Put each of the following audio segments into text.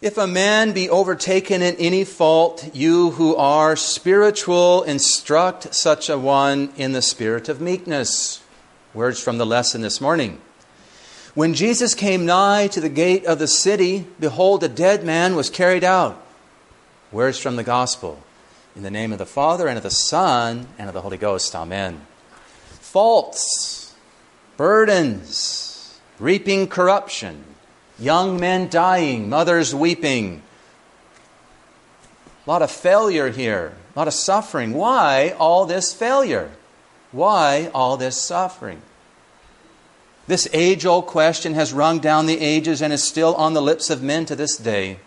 If a man be overtaken in any fault, you who are spiritual, instruct such a one in the spirit of meekness. Words from the lesson this morning. When Jesus came nigh to the gate of the city, behold, a dead man was carried out. Words from the gospel. In the name of the Father, and of the Son, and of the Holy Ghost. Amen. Faults, burdens, reaping corruption young men dying, mothers weeping. A lot of failure here, a lot of suffering. Why all this failure? Why all this suffering? This age old question has rung down the ages and is still on the lips of men to this day.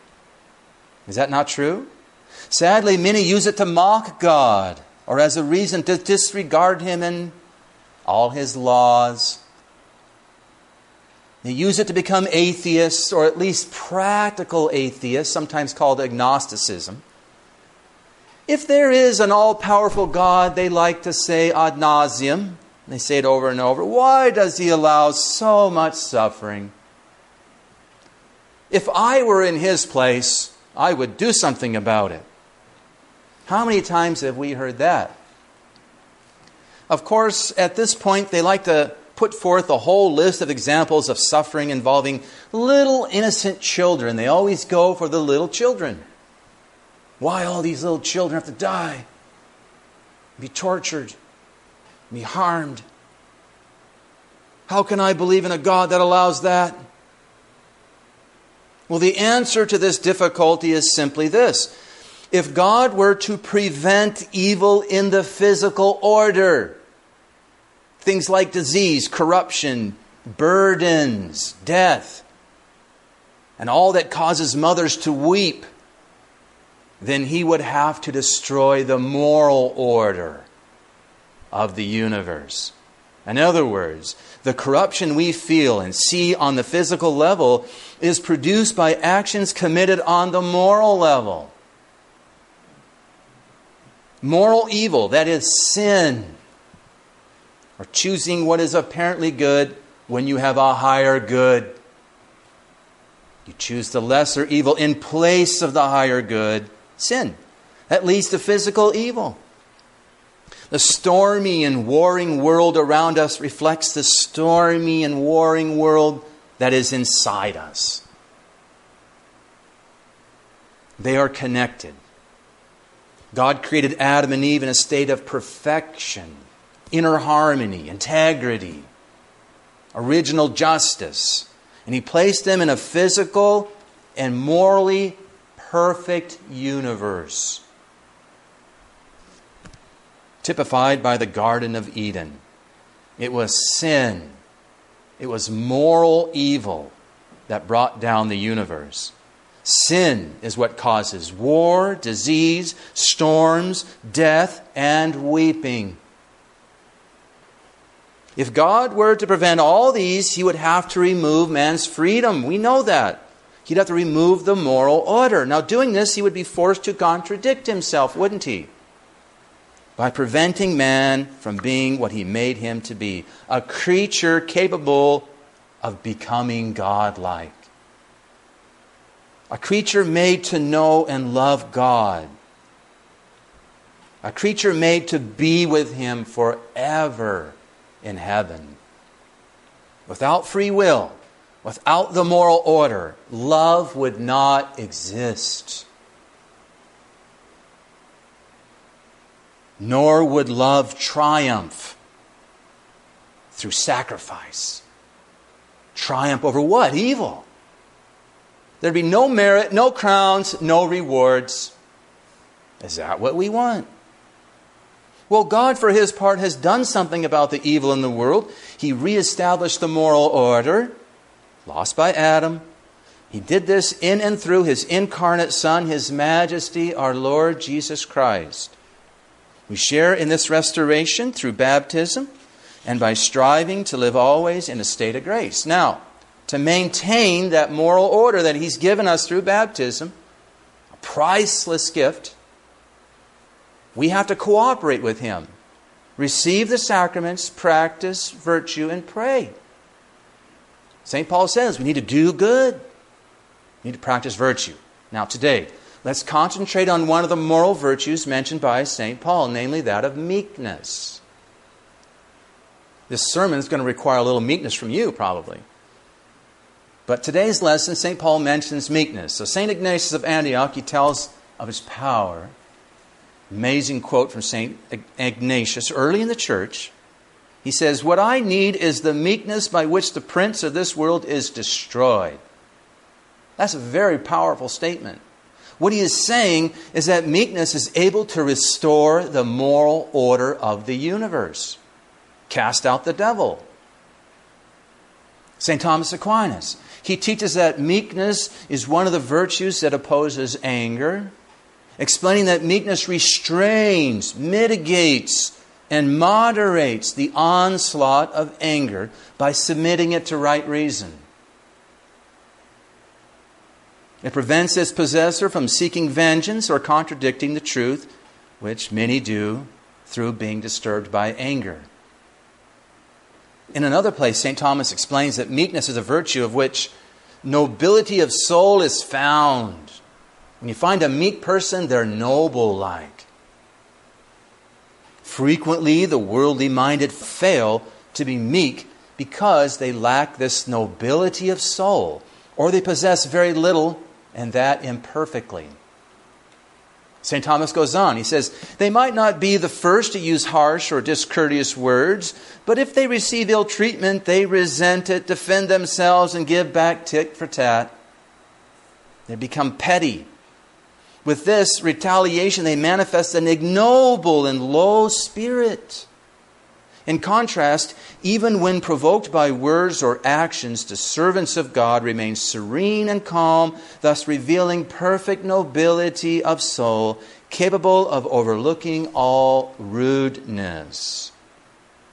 Is that not true? Sadly, many use it to mock God or as a reason to disregard Him and all His laws they use it to become atheists, or at least practical atheists, sometimes called agnosticism. If there is an all powerful God, they like to say ad nauseum. They say it over and over. Why does he allow so much suffering? If I were in his place, I would do something about it. How many times have we heard that? Of course, at this point, they like to put forth a whole list of examples of suffering involving little innocent children. They always go for the little children. Why all these little children have to die, be tortured, be harmed? How can I believe in a God that allows that? Well, the answer to this difficulty is simply this. If God were to prevent evil in the physical order, Things like disease, corruption, burdens, death, and all that causes mothers to weep, then he would have to destroy the moral order of the universe. In other words, the corruption we feel and see on the physical level is produced by actions committed on the moral level. Moral evil, that is sin, or choosing what is apparently good when you have a higher good. You choose the lesser evil in place of the higher good, sin. That leads to physical evil. The stormy and warring world around us reflects the stormy and warring world that is inside us. They are connected. God created Adam and Eve in a state of perfection inner harmony, integrity, original justice. And he placed them in a physical and morally perfect universe, typified by the Garden of Eden. It was sin, it was moral evil that brought down the universe. Sin is what causes war, disease, storms, death, and weeping. If God were to prevent all these, he would have to remove man's freedom. We know that. He'd have to remove the moral order. Now, doing this, he would be forced to contradict himself, wouldn't he? By preventing man from being what he made him to be a creature capable of becoming godlike. A creature made to know and love God. A creature made to be with him forever in heaven. Without free will, without the moral order, love would not exist. Nor would love triumph through sacrifice. Triumph over what? Evil. There'd be no merit, no crowns, no rewards. Is that what we want? Well, God, for his part, has done something about the evil in the world. He reestablished the moral order, lost by Adam. He did this in and through his incarnate Son, his majesty, our Lord Jesus Christ. We share in this restoration through baptism and by striving to live always in a state of grace. Now, to maintain that moral order that he's given us through baptism, a priceless gift, we have to cooperate with Him. Receive the sacraments, practice virtue, and pray. St. Paul says we need to do good. You need to practice virtue. Now, today, let's concentrate on one of the moral virtues mentioned by St. Paul, namely that of meekness. This sermon is going to require a little meekness from you, probably. But today's lesson, St. Paul mentions meekness. So, St. Ignatius of Antioch, he tells of his power. Amazing quote from St. Ignatius early in the church. He says, What I need is the meekness by which the prince of this world is destroyed. That's a very powerful statement. What he is saying is that meekness is able to restore the moral order of the universe cast out the devil. St. Thomas Aquinas, he teaches that meekness is one of the virtues that opposes anger, explaining that meekness restrains, mitigates, and moderates the onslaught of anger by submitting it to right reason. It prevents its possessor from seeking vengeance or contradicting the truth, which many do through being disturbed by anger. In another place, St. Thomas explains that meekness is a virtue of which nobility of soul is found. When you find a meek person, they're noble like. Frequently, the worldly minded fail to be meek because they lack this nobility of soul, or they possess very little, and that imperfectly. St. Thomas goes on. He says, They might not be the first to use harsh or discourteous words, but if they receive ill treatment, they resent it, defend themselves, and give back tit for tat. They become petty. With this retaliation, they manifest an ignoble and low spirit. In contrast, even when provoked by words or actions, the servants of God remain serene and calm, thus revealing perfect nobility of soul, capable of overlooking all rudeness.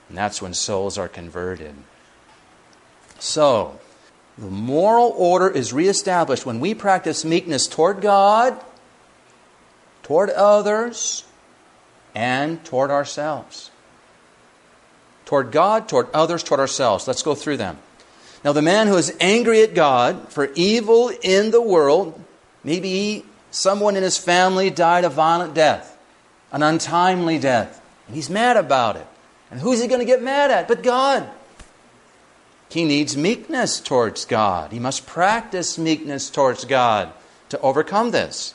And that's when souls are converted. So, the moral order is reestablished when we practice meekness toward God, toward others, and toward ourselves toward God, toward others, toward ourselves. Let's go through them. Now, the man who is angry at God for evil in the world, maybe someone in his family died a violent death, an untimely death, and he's mad about it. And who's he going to get mad at but God? He needs meekness towards God. He must practice meekness towards God to overcome this.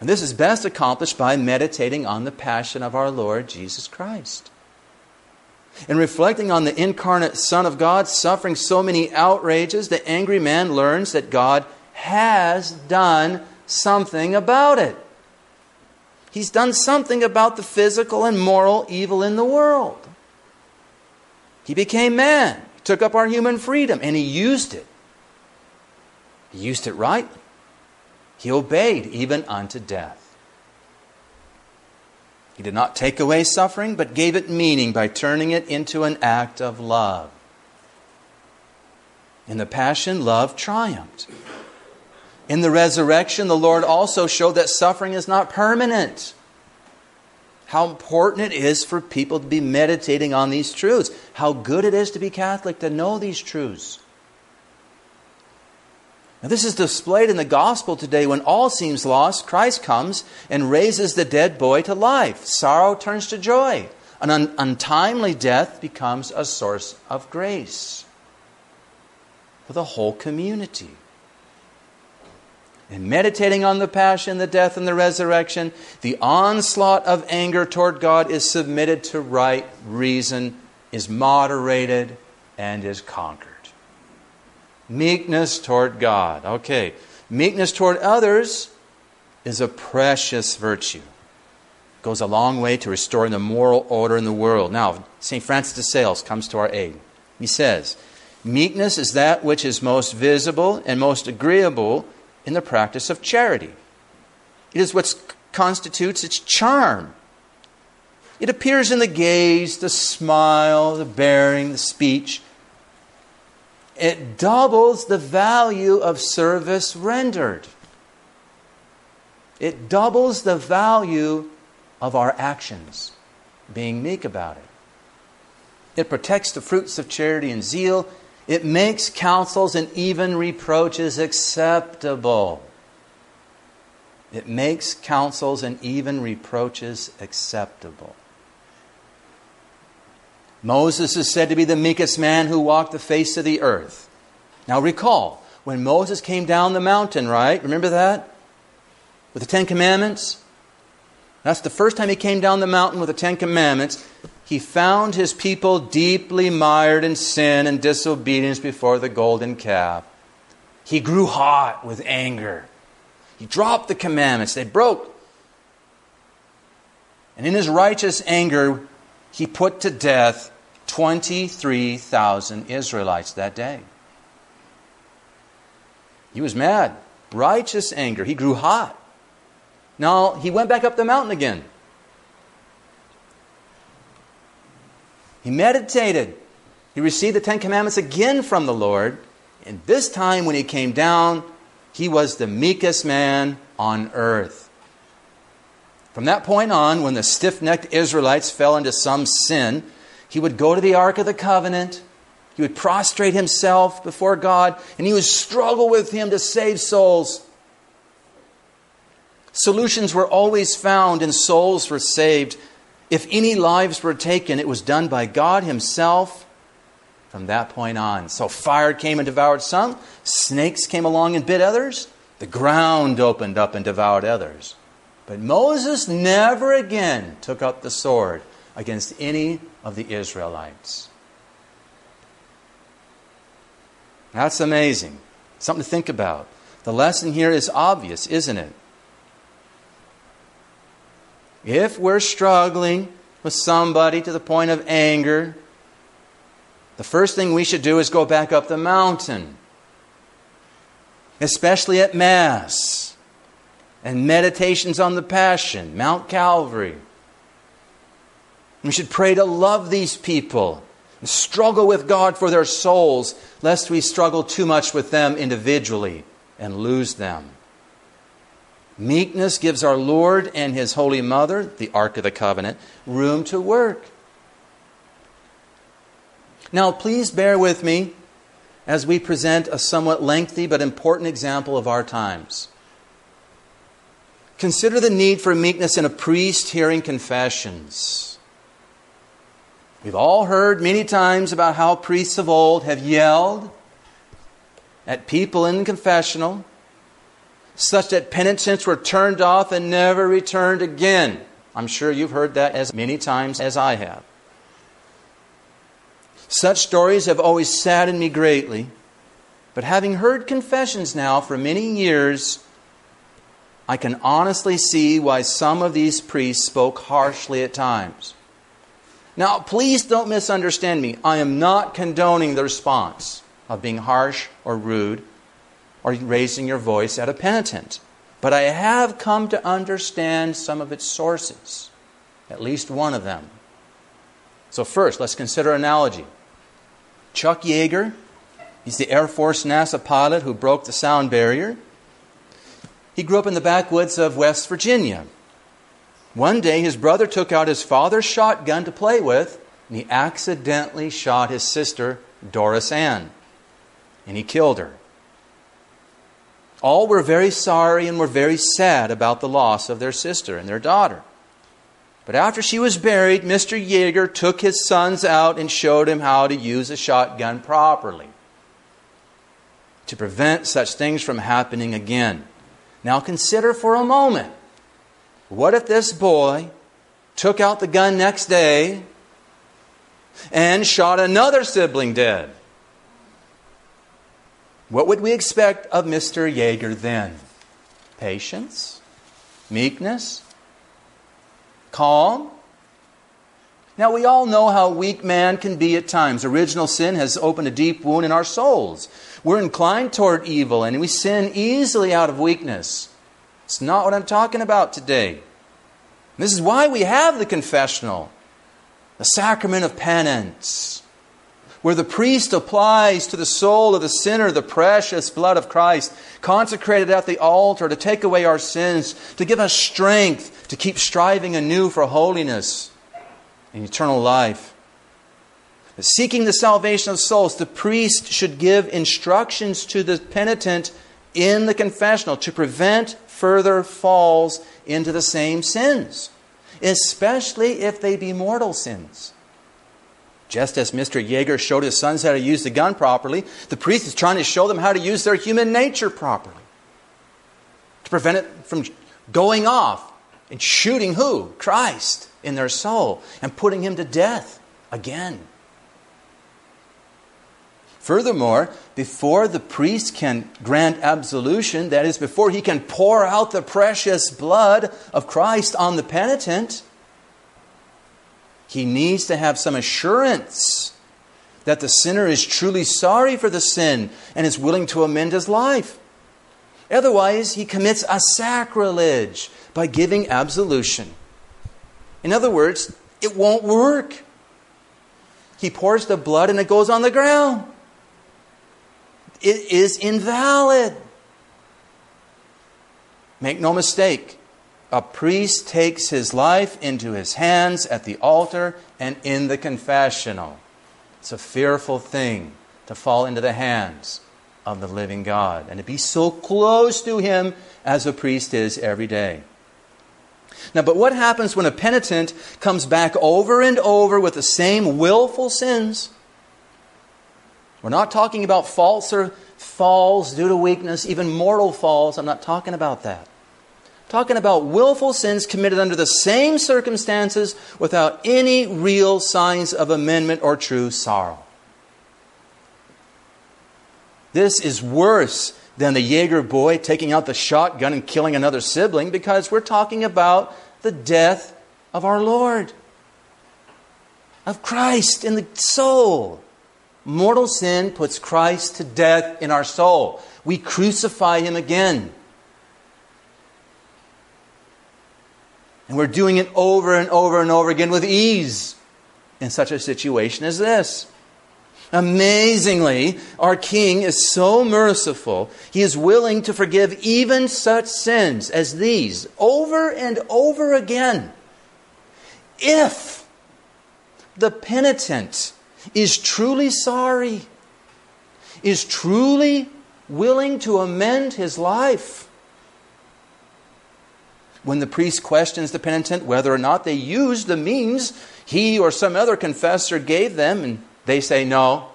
And this is best accomplished by meditating on the passion of our Lord Jesus Christ. In reflecting on the incarnate Son of God suffering so many outrages, the angry man learns that God has done something about it. He's done something about the physical and moral evil in the world. He became man, took up our human freedom, and he used it. He used it rightly. He obeyed even unto death. He did not take away suffering, but gave it meaning by turning it into an act of love. In the Passion, love triumphed. In the resurrection, the Lord also showed that suffering is not permanent. How important it is for people to be meditating on these truths. How good it is to be Catholic to know these truths. Now, this is displayed in the gospel today when all seems lost. Christ comes and raises the dead boy to life. Sorrow turns to joy. An un- untimely death becomes a source of grace for the whole community. In meditating on the passion, the death, and the resurrection, the onslaught of anger toward God is submitted to right reason, is moderated, and is conquered. Meekness toward God. Okay. Meekness toward others is a precious virtue. It Goes a long way to restoring the moral order in the world. Now, St. Francis de Sales comes to our aid. He says, Meekness is that which is most visible and most agreeable in the practice of charity. It is what constitutes its charm. It appears in the gaze, the smile, the bearing, the speech it doubles the value of service rendered. It doubles the value of our actions, being meek about it. It protects the fruits of charity and zeal. It makes counsels and even reproaches acceptable. It makes counsels and even reproaches acceptable. Moses is said to be the meekest man who walked the face of the earth. Now recall, when Moses came down the mountain, right? Remember that? With the Ten Commandments? That's the first time he came down the mountain with the Ten Commandments. He found his people deeply mired in sin and disobedience before the golden calf. He grew hot with anger. He dropped the commandments, they broke. And in his righteous anger, he put to death 23,000 Israelites that day. He was mad. Righteous anger. He grew hot. Now, he went back up the mountain again. He meditated. He received the Ten Commandments again from the Lord. And this time, when he came down, he was the meekest man on earth. From that point on, when the stiff necked Israelites fell into some sin, he would go to the Ark of the Covenant he would prostrate himself before God and he would struggle with him to save souls. Solutions were always found and souls were saved. If any lives were taken, it was done by God Himself from that point on. So fire came and devoured some, snakes came along and bit others, the ground opened up and devoured others. But Moses never again took up the sword against any of the Israelites. That's amazing. Something to think about. The lesson here is obvious, isn't it? If we're struggling with somebody to the point of anger, the first thing we should do is go back up the mountain, especially at Mass and meditations on the Passion, Mount Calvary. We should pray to love these people and struggle with God for their souls, lest we struggle too much with them individually and lose them. Meekness gives our Lord and His Holy Mother, the Ark of the Covenant, room to work. Now, please bear with me as we present a somewhat lengthy but important example of our times. Consider the need for meekness in a priest hearing confessions. We've all heard many times about how priests of old have yelled at people in the confessional, such that penitents were turned off and never returned again. I'm sure you've heard that as many times as I have. Such stories have always saddened me greatly, but having heard confessions now for many years, I can honestly see why some of these priests spoke harshly at times. Now, please don't misunderstand me. I am not condoning the response of being harsh or rude or raising your voice at a penitent. But I have come to understand some of its sources, at least one of them. So, first, let's consider analogy. Chuck Yeager, he's the Air Force NASA pilot who broke the sound barrier. He grew up in the backwoods of West Virginia. One day, his brother took out his father's shotgun to play with, and he accidentally shot his sister, Doris Ann, and he killed her. All were very sorry and were very sad about the loss of their sister and their daughter. But after she was buried, Mr. Yeager took his sons out and showed him how to use a shotgun properly to prevent such things from happening again. Now consider for a moment what if this boy took out the gun next day and shot another sibling dead? What would we expect of Mr. Yeager then? Patience? Meekness? Calm? Now, we all know how weak man can be at times. Original sin has opened a deep wound in our souls. We're inclined toward evil and we sin easily out of weakness. It's not what I'm talking about today. This is why we have the confessional, the sacrament of penance, where the priest applies to the soul of the sinner the precious blood of Christ, consecrated at the altar to take away our sins, to give us strength to keep striving anew for holiness and eternal life. seeking the salvation of souls, the priest should give instructions to the penitent in the confessional to prevent further falls into the same sins, especially if they be mortal sins. Just as Mr. Yeager showed his sons how to use the gun properly, the priest is trying to show them how to use their human nature properly. To prevent it from going off and shooting who? Christ in their soul and putting him to death again. Furthermore, before the priest can grant absolution, that is, before he can pour out the precious blood of Christ on the penitent, he needs to have some assurance that the sinner is truly sorry for the sin and is willing to amend his life. Otherwise, he commits a sacrilege by giving absolution. In other words, it won't work. He pours the blood and it goes on the ground it is invalid. Make no mistake, a priest takes his life into his hands at the altar and in the confessional. It's a fearful thing to fall into the hands of the living God and to be so close to him as a priest is every day. Now, but what happens when a penitent comes back over and over with the same willful sins? We're not talking about false or falls due to weakness, even mortal falls. I'm not talking about that. I'm talking about willful sins committed under the same circumstances without any real signs of amendment or true sorrow. This is worse than the Yeager boy taking out the shotgun and killing another sibling because we're talking about the death of our Lord, of Christ in the soul. Mortal sin puts Christ to death in our soul. We crucify him again. And we're doing it over and over and over again with ease in such a situation as this. Amazingly, our King is so merciful, he is willing to forgive even such sins as these over and over again. If the penitent is truly sorry, is truly willing to amend his life. When the priest questions the penitent whether or not they used the means he or some other confessor gave them, and they say no.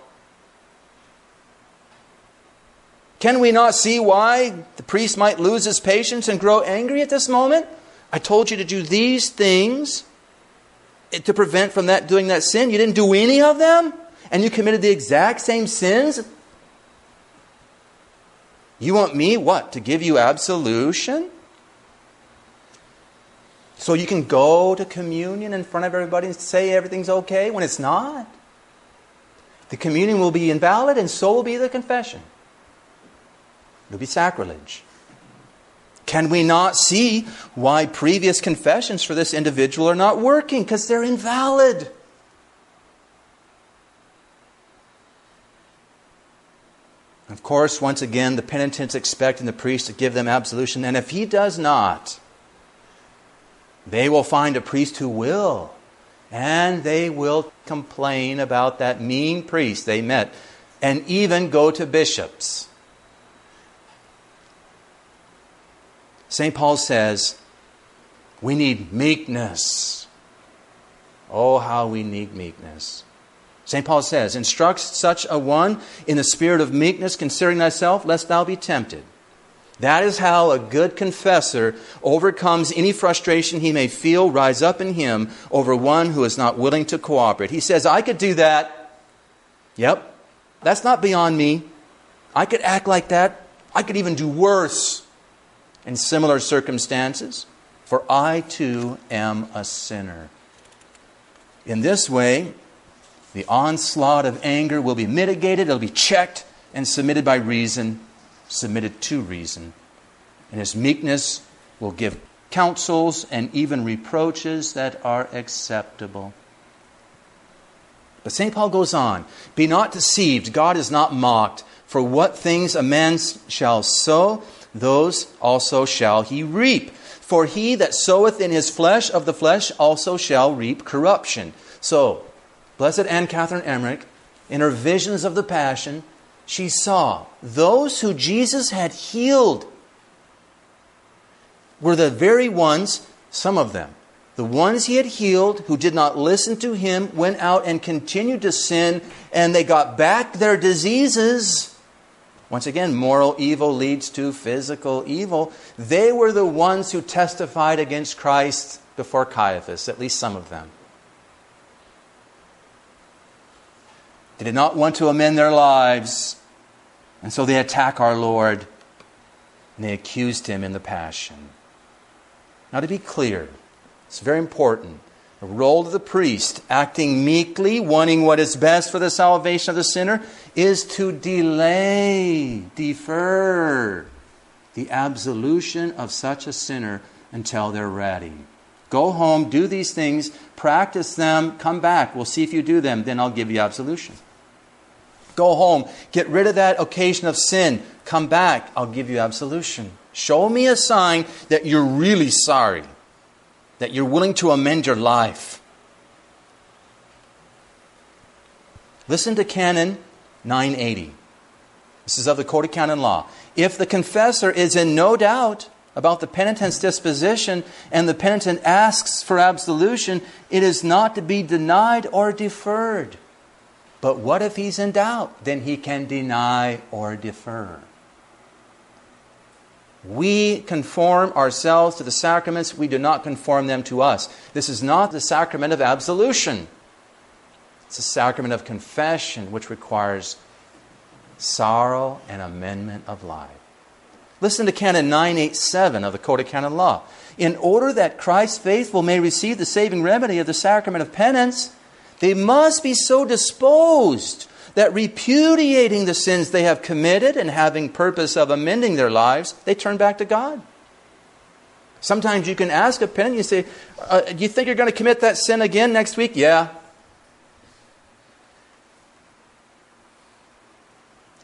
Can we not see why the priest might lose his patience and grow angry at this moment? I told you to do these things to prevent from that doing that sin. You didn't do any of them, and you committed the exact same sins. You want me what? To give you absolution? So you can go to communion in front of everybody and say everything's okay when it's not? The communion will be invalid, and so will be the confession. It'll be sacrilege. Can we not see why previous confessions for this individual are not working? Because they're invalid. Of course, once again, the penitents expecting the priest to give them absolution, and if he does not, they will find a priest who will, and they will complain about that mean priest they met, and even go to bishops. St. Paul says, we need meekness. Oh, how we need meekness. St. Paul says, Instruct such a one in the spirit of meekness, considering thyself, lest thou be tempted. That is how a good confessor overcomes any frustration he may feel rise up in him over one who is not willing to cooperate. He says, I could do that. Yep, that's not beyond me. I could act like that. I could even do worse in similar circumstances, for I too am a sinner. In this way, the onslaught of anger will be mitigated, it'll be checked and submitted by reason, submitted to reason. And his meekness will give counsels and even reproaches that are acceptable. But St. Paul goes on Be not deceived, God is not mocked. For what things a man shall sow, those also shall he reap. For he that soweth in his flesh of the flesh also shall reap corruption. So, Blessed Anne Catherine Emmerich, in her visions of the Passion, she saw those who Jesus had healed were the very ones, some of them, the ones he had healed who did not listen to him went out and continued to sin, and they got back their diseases. Once again, moral evil leads to physical evil. They were the ones who testified against Christ before Caiaphas, at least some of them. They did not want to amend their lives, and so they attack our Lord, and they accused him in the passion. Now, to be clear, it's very important. The role of the priest, acting meekly, wanting what is best for the salvation of the sinner, is to delay, defer the absolution of such a sinner until they're ready. Go home, do these things, practice them, come back. We'll see if you do them, then I'll give you absolution. Go home, get rid of that occasion of sin, come back, I'll give you absolution. Show me a sign that you're really sorry, that you're willing to amend your life. Listen to Canon 980. This is of the Code of Canon Law. If the confessor is in no doubt about the penitent's disposition and the penitent asks for absolution, it is not to be denied or deferred. But what if he's in doubt? Then he can deny or defer. We conform ourselves to the sacraments, we do not conform them to us. This is not the sacrament of absolution. It's a sacrament of confession, which requires sorrow and amendment of life. Listen to Canon 987 of the Code of Canon Law. In order that Christ's faithful may receive the saving remedy of the sacrament of penance, they must be so disposed that repudiating the sins they have committed and having purpose of amending their lives, they turn back to God. Sometimes you can ask a penitent, you say, uh, Do you think you're going to commit that sin again next week? Yeah.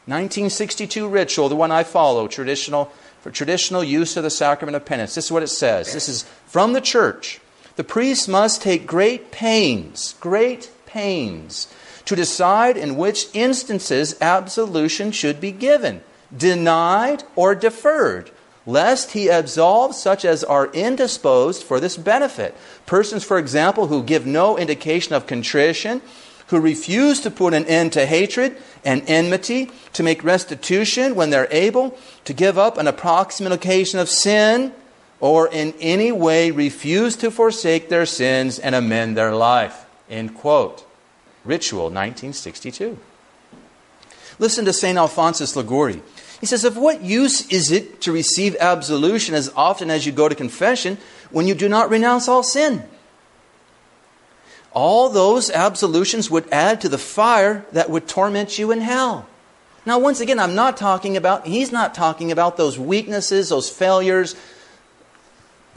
1962 ritual, the one I follow, traditional, for traditional use of the sacrament of penance. This is what it says. This is from the church. The priest must take great pains, great pains, to decide in which instances absolution should be given, denied or deferred, lest he absolve such as are indisposed for this benefit. Persons, for example, who give no indication of contrition, who refuse to put an end to hatred and enmity, to make restitution when they're able, to give up an approximate occasion of sin, or in any way refuse to forsake their sins and amend their life. End quote. Ritual 1962. Listen to St. Alphonsus Liguori. He says, Of what use is it to receive absolution as often as you go to confession when you do not renounce all sin? all those absolutions would add to the fire that would torment you in hell. Now, once again, I'm not talking about, he's not talking about those weaknesses, those failures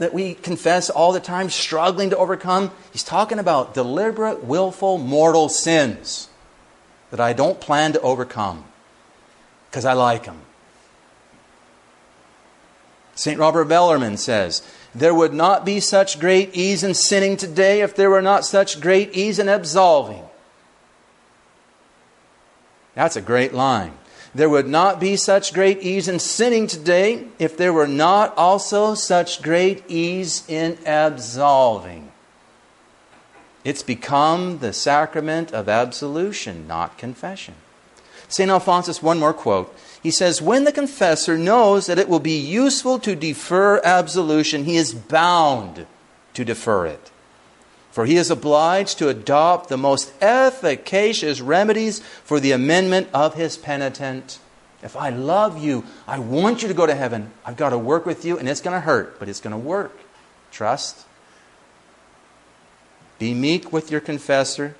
that we confess all the time, struggling to overcome. He's talking about deliberate, willful, mortal sins that I don't plan to overcome because I like them. St. Robert Bellarmine says, there would not be such great ease in sinning today if there were not such great ease in absolving. That's a great line. There would not be such great ease in sinning today if there were not also such great ease in absolving. It's become the sacrament of absolution, not confession. St. Alphonsus, one more quote. He says, When the confessor knows that it will be useful to defer absolution, he is bound to defer it. For he is obliged to adopt the most efficacious remedies for the amendment of his penitent. If I love you, I want you to go to heaven, I've got to work with you, and it's going to hurt, but it's going to work. Trust. Be meek with your confessor.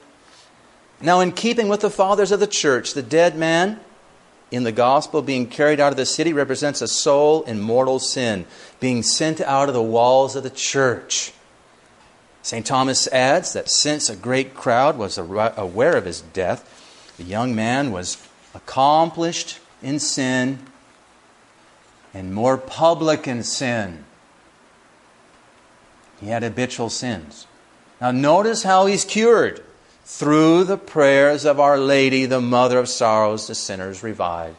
Now, in keeping with the fathers of the church, the dead man in the gospel being carried out of the city represents a soul in mortal sin being sent out of the walls of the church. St. Thomas adds that since a great crowd was aware of his death, the young man was accomplished in sin and more public in sin. He had habitual sins. Now, notice how he's cured. through the prayers of Our Lady, the Mother of Sorrows, the sinners revived.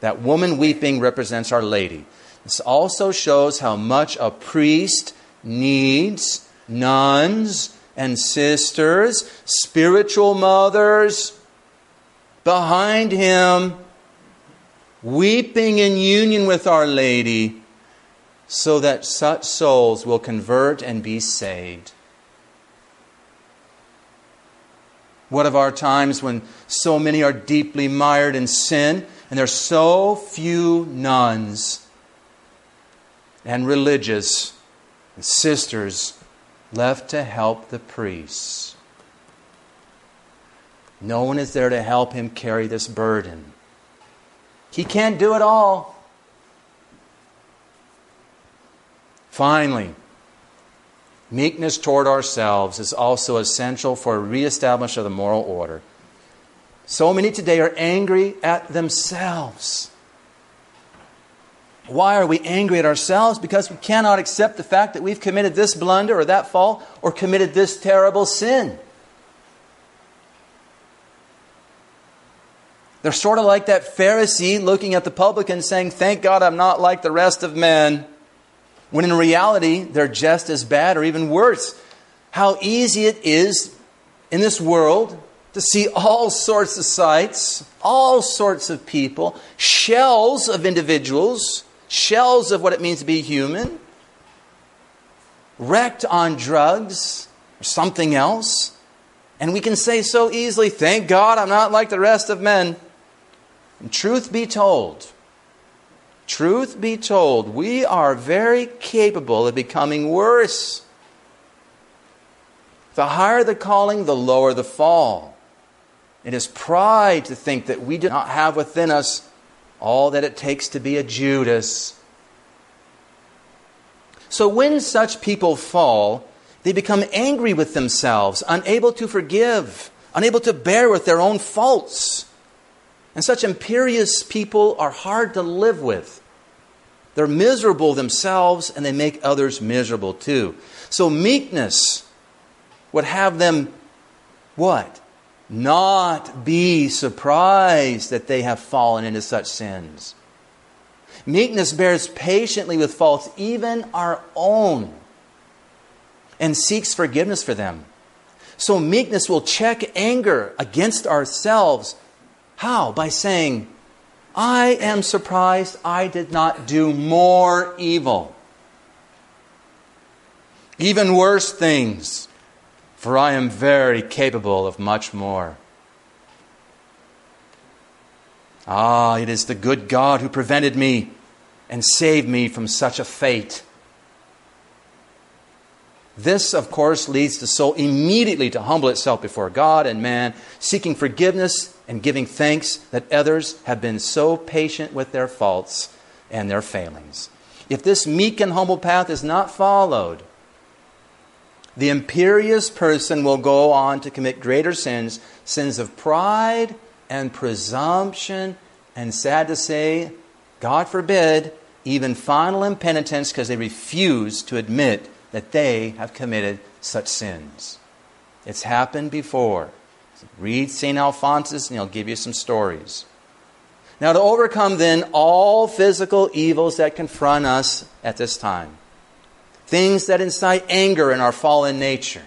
That woman weeping represents Our Lady. This also shows how much a priest needs nuns and sisters, spiritual mothers behind him, weeping in union with Our Lady, so that such souls will convert and be saved. What of our times when so many are deeply mired in sin and there are so few nuns and religious and sisters left to help the priests? No one is there to help him carry this burden. He can't do it all. Finally, Meekness toward ourselves is also essential for a reestablishment of the moral order. So many today are angry at themselves. Why are we angry at ourselves? Because we cannot accept the fact that we've committed this blunder or that fault or committed this terrible sin. They're sort of like that Pharisee looking at the publican saying, Thank God I'm not like the rest of men when in reality they're just as bad or even worse. How easy it is in this world to see all sorts of sights, all sorts of people, shells of individuals, shells of what it means to be human, wrecked on drugs or something else. And we can say so easily, Thank God I'm not like the rest of men. And truth be told, Truth be told, we are very capable of becoming worse. The higher the calling, the lower the fall. It is pride to think that we do not have within us all that it takes to be a Judas. So when such people fall, they become angry with themselves, unable to forgive, unable to bear with their own faults. And such imperious people are hard to live with. They're miserable themselves and they make others miserable too. So meekness would have them what? Not be surprised that they have fallen into such sins. Meekness bears patiently with faults, even our own, and seeks forgiveness for them. So meekness will check anger against ourselves how? By saying, I am surprised I did not do more evil. Even worse things, for I am very capable of much more. Ah, it is the good God who prevented me and saved me from such a fate. This, of course, leads the soul immediately to humble itself before God and man, seeking forgiveness and giving thanks that others have been so patient with their faults and their failings. If this meek and humble path is not followed, the imperious person will go on to commit greater sins, sins of pride and presumption, and sad to say, God forbid, even final impenitence because they refuse to admit that they have committed such sins. It's happened before. Read St. Alphonsus and he'll give you some stories. Now, to overcome then all physical evils that confront us at this time, things that incite anger in our fallen nature,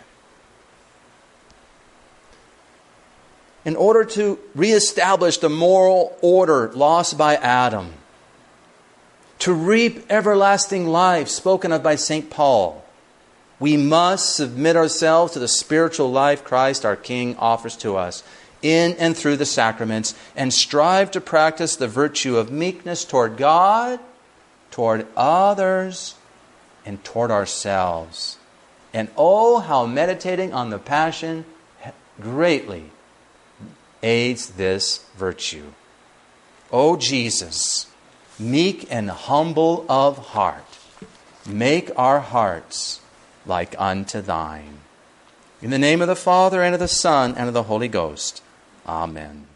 in order to reestablish the moral order lost by Adam, to reap everlasting life spoken of by St. Paul, we must submit ourselves to the spiritual life Christ our King offers to us in and through the sacraments and strive to practice the virtue of meekness toward God, toward others, and toward ourselves. And oh, how meditating on the Passion greatly aids this virtue. O oh, Jesus, meek and humble of heart, make our hearts like unto thine. In the name of the Father, and of the Son, and of the Holy Ghost. Amen.